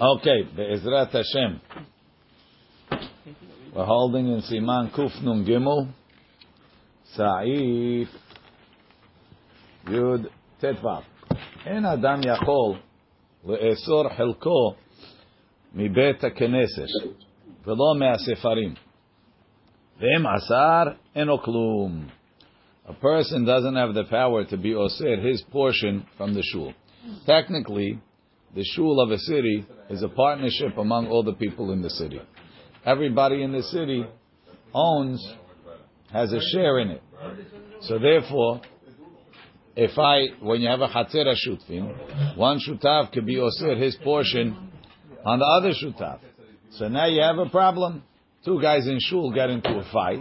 Okay, Be'ezrat Hashem. We're holding in Siman Kuf Nun Gimel, Sa'if Yud Tetvav. אין אדם יכול לאסור חלקו מבית הכנסת ולא מהספרים. ואם אסר, אינו כלום. A person doesn't have the power to be osir his portion from the shul. Technically, the shul of a city is a partnership among all the people in the city. Everybody in the city owns, has a share in it. So therefore, if I, when you have a chatzera shutfin, one shutav could be osir his portion on the other shutav. So now you have a problem. Two guys in shul get into a fight.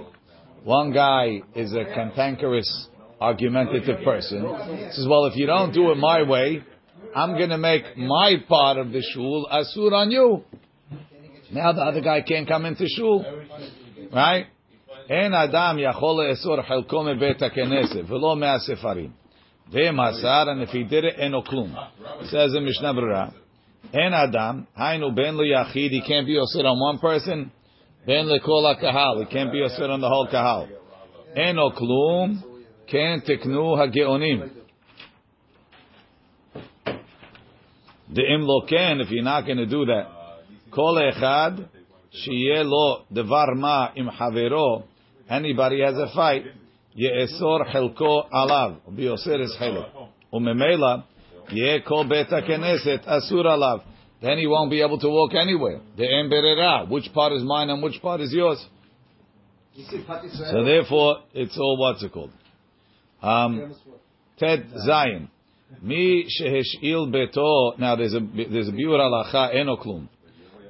One guy is a cantankerous, argumentative person. He says, well, if you don't do it my way, I'm going to make my part of the shul asur on you. Now the other guy can't come into shul, right? Esor chelko mebet hakeneset v'lo me'asefarim. Ve'masar, and if he did it, eno klum. Says in Mishnah Brura, En adam, hainu ben yachid, he can't be osir on one person, ben lekol kahal, he can't be osir on the whole kahal. Eno klum, ken teknu hageonim. The imloken, if you're not going to do that, kol echad shiye lo devar ma im havero. Anybody has a fight, yeesor chelko alav, be osir his. Umemela ye kol beta keneset asur alav. Then he won't be able to walk anywhere. The emberera, which part is mine and which part is yours. So therefore, it's all what's it called? Um, Ted Zion. Mi sheheshil beto. Now there's a there's a biur halacha eno klum.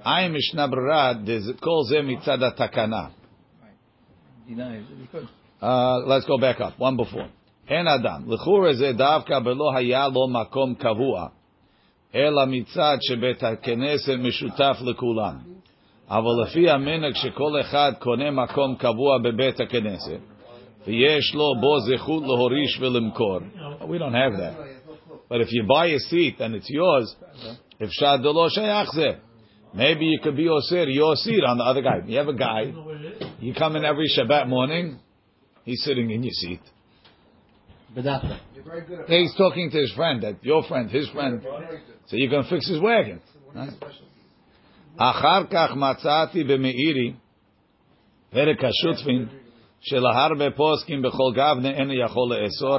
I mishnah brad. There's kol ze mitzad takana. Uh, let's go back up. One before. En adam. L'chur ze davka belo haya lo makom kavua. אלא מצד שבית הכנסת משותף לכולם. אבל לפי המנהג שכל אחד קונה מקום קבוע בבית הכנסת, ויש לו בו זכות להוריש ולמכור. We don't have that. But if you buy a seat and it's yours, אפשר דלא שייך זה. Maybe you could be osir, your seat on the other guy. You have a guy, you come in every Shabbat morning, he's sitting in your seat. He's talking to his friend, that your friend, his friend, so you can fix his wagon. אחר כך מצאתי במאירי פרק השותפין שלהרבה פוסקים בכל גבנה אין יכול לאסור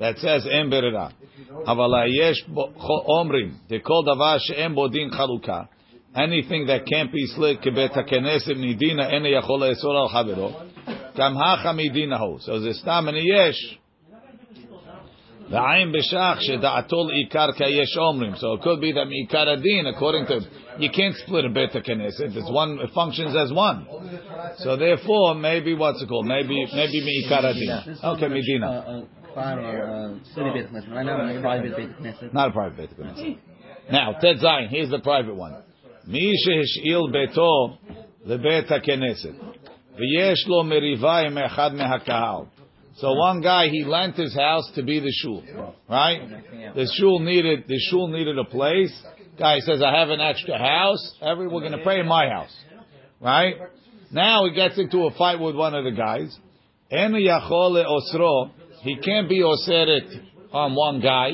that says en berera. Avala yesh omrim dekol davar she'en bodin chaluka. Anything that can't be slit kebet hakenesim nidina ene yachol esor al havero. Kam hacha midinahu. So there's stam and yesh. V'ayim b'shach she'da'atol ikar ka yesh omrim. So it could be that ikar adin, according to, you can't split a bet hakenesim. It's one, it functions as one. So therefore, maybe what's it called? Maybe, maybe ikar adin. Okay, midina. medina. Not a private beit knesset. Now, Ted Zayin, here's the private one. מי שהשאיל ביתו לבית הכנסת, ויש לו מריבה עם אחד מהקהל. So one guy he lent his house to be the shul, right? The shul needed the shul needed a place. Guy says, "I have an extra house. Every we're going to pray in my house, right?" Now he gets into a fight with one of the guys. En yachol osro. he can't be oseret on one guy.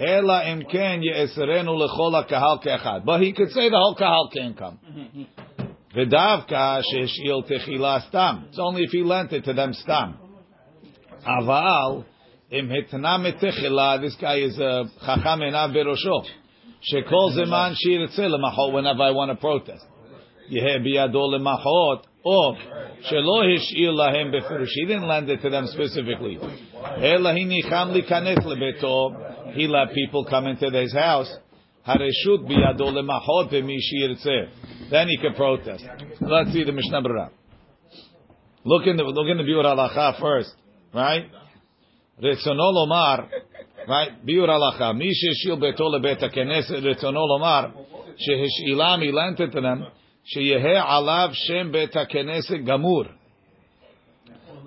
Ela imken yeserenu lechol kahal keachad. But he could say the whole kahal can come. V'davka sheishil techila stam. It's only if he lent it to them stam. Aval, im hitna metechila, this guy is a chacham enav berosho. Shekol zeman shirtze lemachot whenever I want to protest. Yeheh biyado lemachot, or shelo hishir lahem befurush. He didn't lend it to them specifically. He let people come into his house. Hareshut biyado lemachot v'mi then he can protest. Let's see the Mishnah Berurah. Look in the look in the biur halacha first, right? Retzono lomar, right? Biur halacha. Mi sheshil beto lebet hakeneset retzono lomar sheheshilam he lent it to them sheyehe alav shem bet hakeneset gamur.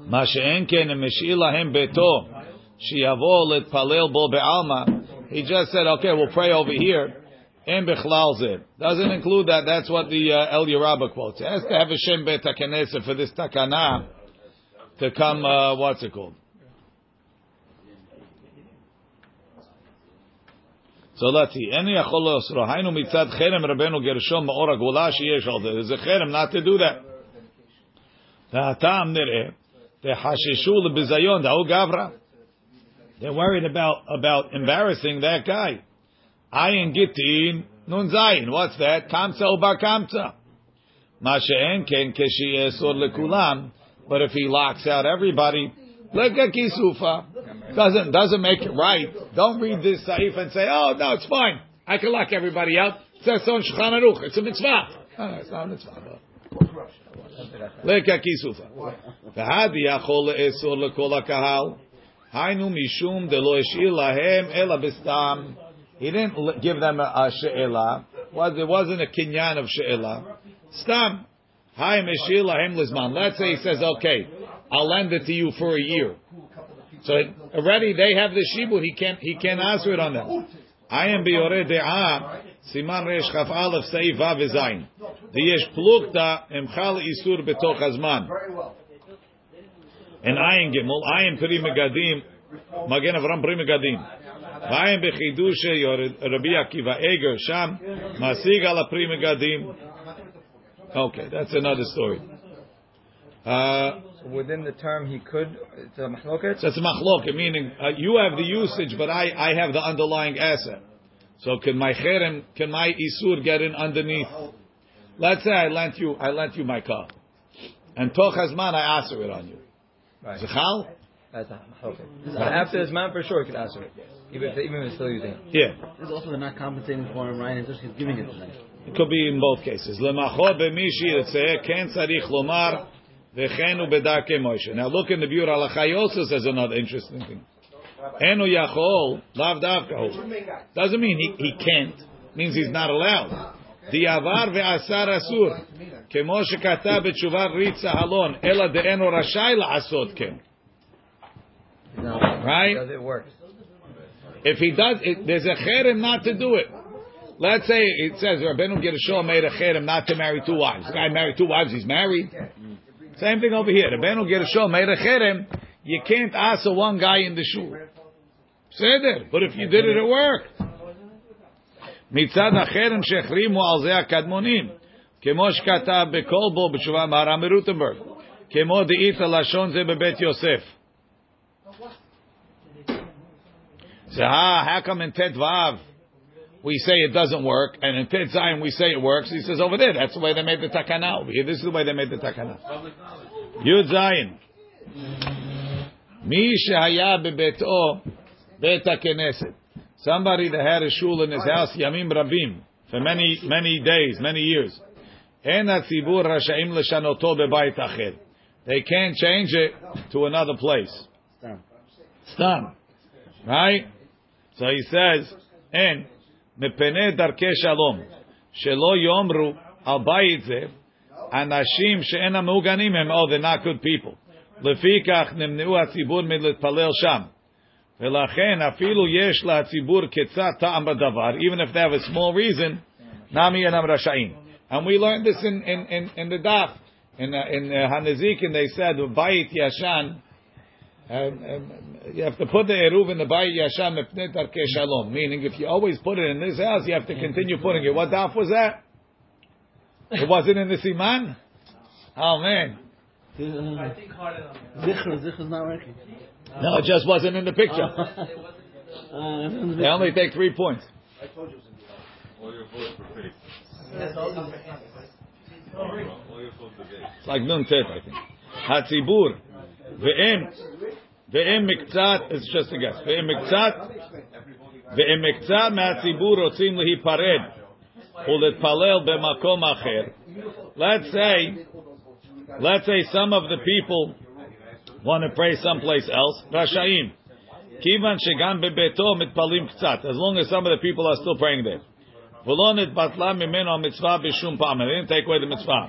מה שאין כן אם השאיל להם ביתו שיבוא להתפלל בו בעלמא he just said okay we'll pray over here אין בכלל זה doesn't include that that's what the uh, El Yerabba quotes it has to have a Shem Bet HaKnesset for this takana to come uh, what's it called So let's see. Any acholos rohainu mitzad cherem Rabbeinu Gershom maora gula sheyesh al There's a cherem not to do that. The Ha'atam nireh tehashishu lebizayon da'u gavra. They're worried about about embarrassing that guy. Ayin gittin nun zayin. What's that? Kamsa uba kamsa. Ma'she'en ken keshi esor lekulam. But if he locks out everybody, Leka Kisufa. Doesn't, doesn't make it right. Don't read this Saif and say, oh, no, it's fine. I can lock everybody out. It says on Shulchan Aruch. It's a mitzvah. No, no, it's not a mitzvah. Leka Kisufa. והדי יכול לאסור לכל הקהל. היינו משום דלא השאיר להם אלא בסתם. He didn't give them a, a she'ela. Was it wasn't a kinyan of she'ela. Stam. Hi meshir lahem lizman. Let's say he says, okay, I'll lend it to you for a year. So already they have the shibud. He can't he can't answer it on them. I am biore de'a siman reish chaf aleph seif vav zayin. Diyesh plukta emchal isur betoch hazman. And I am gimel ayin pri megadim magen avram pri megadim. Vayim bechidushe Rabbi Akiva Eger Sham Masig ala pri megadim. Okay, that's another story. Uh, Within the term, he could. It's a machloket. so it's a machloket, meaning uh, you have the usage, but I, I have the underlying asset. So can my cherem, can my isur get in underneath? Let's say I lent you, I lent you my car, and toch hazman I answer it on you. Right. Zechal? That's a machloket. After his man, for sure, he could answer it, even if, even if he's still using it. Yeah. This also they're not compensating for him, right? It's just he's giving it to them. It could be in both cases. Lemachot b'mishi yitzeh ken tzarich lomar v'chenu b'darkei Moshe. Now look in the Biur Halacha. He also says another interesting thing. Enu yachol lav davka. Doesn't mean he, he can't. Means he's not allowed. Diavar ve'asar asur. כמו שכתב בתשובת ריצה הלון, אלא דאינו רשאי לעשות כן. No. Right? Does it work? If he does, it, there's a cherem not to do it. Let's say it says Rabbeinu Gershom made a cherem not to marry two wives. The guy married two wives, he's married. Same thing over here. Rabbeinu Gershom made a cherem. You can't ask a one guy in the shul. Say that. But if you did it, it worked. מצד החרם שהחרימו על זה הקדמונים, כמו שכתב בכל בו בתשובה מהר"ם מרוטנברג, כמו דאית לשון זה בבית יוסף. So how, how come in Tet Vav we say it doesn't work, and in Tet Zion we say it works? He says over there, that's the way they made the takana. Over here, this is the way they made the takana. Yud Zion. Mi shehaya bebeto bet hakeneset. Somebody that had a shul in his house, yamim rabim, for many, many days, many years. En hatzibur rasha'im l'shanoto bebayit acher. They can't change it to another place. Stam. Stam. Right? So he says, and מפני דרכי שלום, שלא יאמרו על בית זה, אנשים שאינם מעוגנים הם, oh, they're not good people. לפיכך נמנעו הציבור מלהתפלל שם. ולכן אפילו יש לציבור קצת טעם בדבר, even if they have a small reason, נמי אינם רשאים. And we learned this in, in, in, in the daf. In, uh, in uh, Hanezikin they said, Bayit Yashan, um, um, you have to put the eruv in the bayit yasham mepnei darkei shalom. Meaning, if you always put it in this house, you have to continue putting it. What daf was that? It wasn't in the siman. Oh man, Zichr, Zichr's not working. no, it just wasn't in the picture. They only take three points. All your votes for faith. All your votes against. It's like nun tet, I think. Hatzibur ve'em ve'em miktzat. It's just a guess. Ve'em miktzat ve'em miktzat me'hatzibur rotzim lehipared ולהתפלל במקום אחר. Let's say, let's say some of the people want to pray someplace else, רשאים. כיוון שגם בביתו מתפללים קצת, as long as some of the people are still praying there. ולא נתבטלה ממנו המצווה בשום פעם, they didn't take away the מצווה.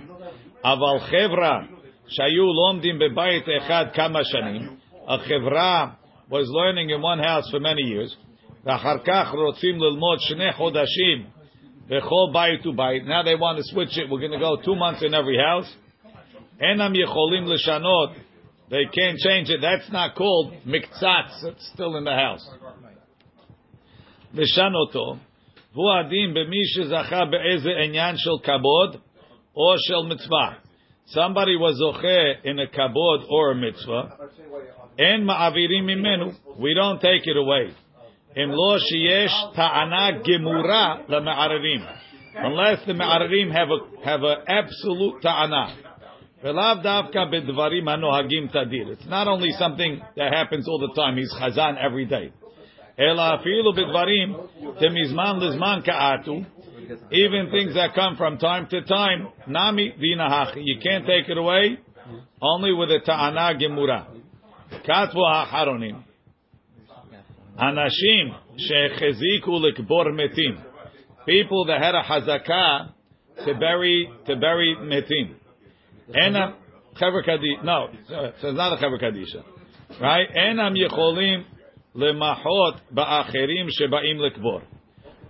אבל חברה שהיו לומדים בבית אחד כמה שנים, החברה was learning in one house for many years, ואחר כך רוצים ללמוד שני חודשים בכל בית ובית, now they want to switch it, we're going to go two months in every house, אינם יכולים לשנות, they can't change it, that's not called מקצץ, it's still in the house. לשנותו, והוא הדין במי שזכה באיזה עניין של כבוד או של מצווה. somebody was zocheh in a kabod or a mitzvah, and ma'avirim imenu, we don't take it away. In law, sheyesh ta'ana gemura la'me'arerim. Unless the me'arerim have a have an absolute ta'ana. Ve'lav davka bedvarim hanohagim tadir. It's not only something that happens all the time. He's chazan every day. Ela afilu bedvarim temizman lizman ka'atu even things that come from time to time, nami dinahachi. You can't take it away, only with a ta'ana gemura. Katvu ha'acharonim. Anashim shecheziku likbor metim. People that had a hazakah to bury, to bury metim. Ena. No, it's not a chaver kadisha. Right? Enam yecholim lemachot ba'acherim shebaim likbor.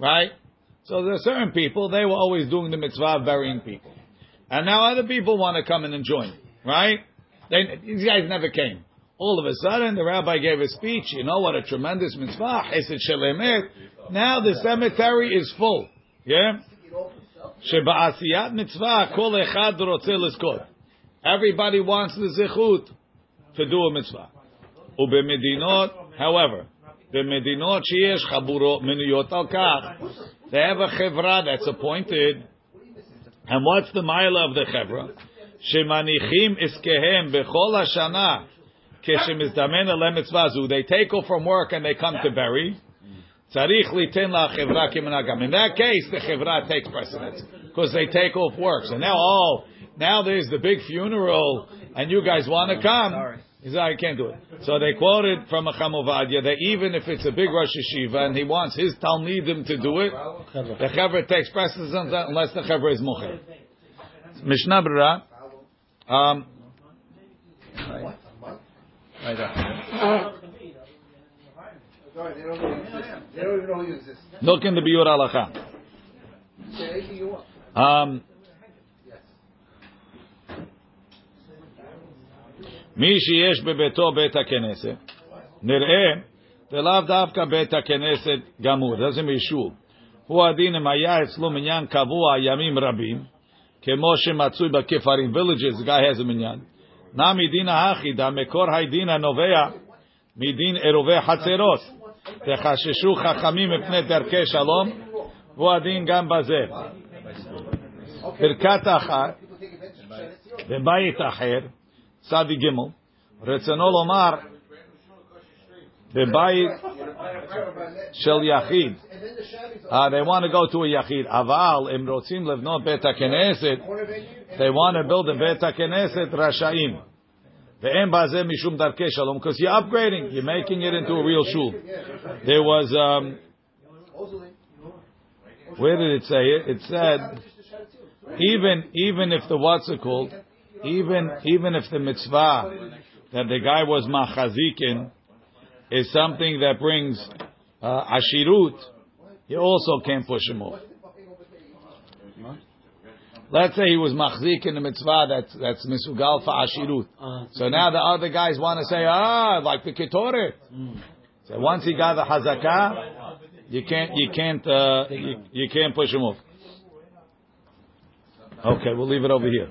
Right? So there are certain people, they were always doing the mitzvah of burying people. And now other people want to come in and join. Right? They, these guys never came. All of a sudden, the rabbi gave a speech. You know what a tremendous mitzvah. Hesed shelemet. Now the cemetery is full. Yeah? Sheba'asiyat mitzvah kol echad rotze lizkot. Everybody wants the zichut to do a mitzvah. Ubemedinot, however, במדינות שיש חבורות מנויות על כך, they have a chevra that's appointed. And what's the mile of the chevra? Shemanichim iskehem bechol hashana kishemizdamen lemitzvazu. They take off from work and they come to bury. Tzarich litin la chevra kimenagam. In that case, the chevra takes precedence because they take off work. So now all, now there's the big funeral and you guys want to come. He said, I can't do it. So they quoted from a Chamovadia that even if it's a big Rosh Yeshiva and he wants his Talmidim to do it, the Chaver takes precedence unless the Chaver is Mocher. Mishnah Brera. Um, Sorry, they don't even exist. They don't even know you exist. look in the Biur Halacha. Say anything you. Um, מי שיש בביתו בית הכנסת, נראה, ולאו דווקא בית הכנסת גמור, זה מיישוב. הוא הדין אם היה אצלו מניין קבוע ימים רבים, כמו שמצוי בכפרים, villages, guy has a מניין. נע מדין האחיד, המקור הדין הנובע מדין עירובי חצרות. תחששו חכמים מפני דרכי שלום, והוא הדין גם בזה. ברכת אחת, בבית אחר, Savi Gimel. Retzano Lomar. Bebayit Shel Yachid. Uh, they want to go to a Yachid. Aval Im Rotzim Levno Bet HaKeneset. They want to build a Bet HaKeneset Rashaim. The Embazem mishum Darke shalom. Because you're upgrading. You're making it into a real shul. There was... Um, where did it say it? It said, even even if the what's it called, even even if the mitzvah that the guy was machazikin is something that brings uh, ashirut, you also can't push him off. Let's say he was machzik in the mitzvah that's that's misugal for ashirut. So now the other guys want to say, ah, like the ketoret. So once he got the hazakah, you can't you can't uh, you, you can't push him off. Okay, we'll leave it over here.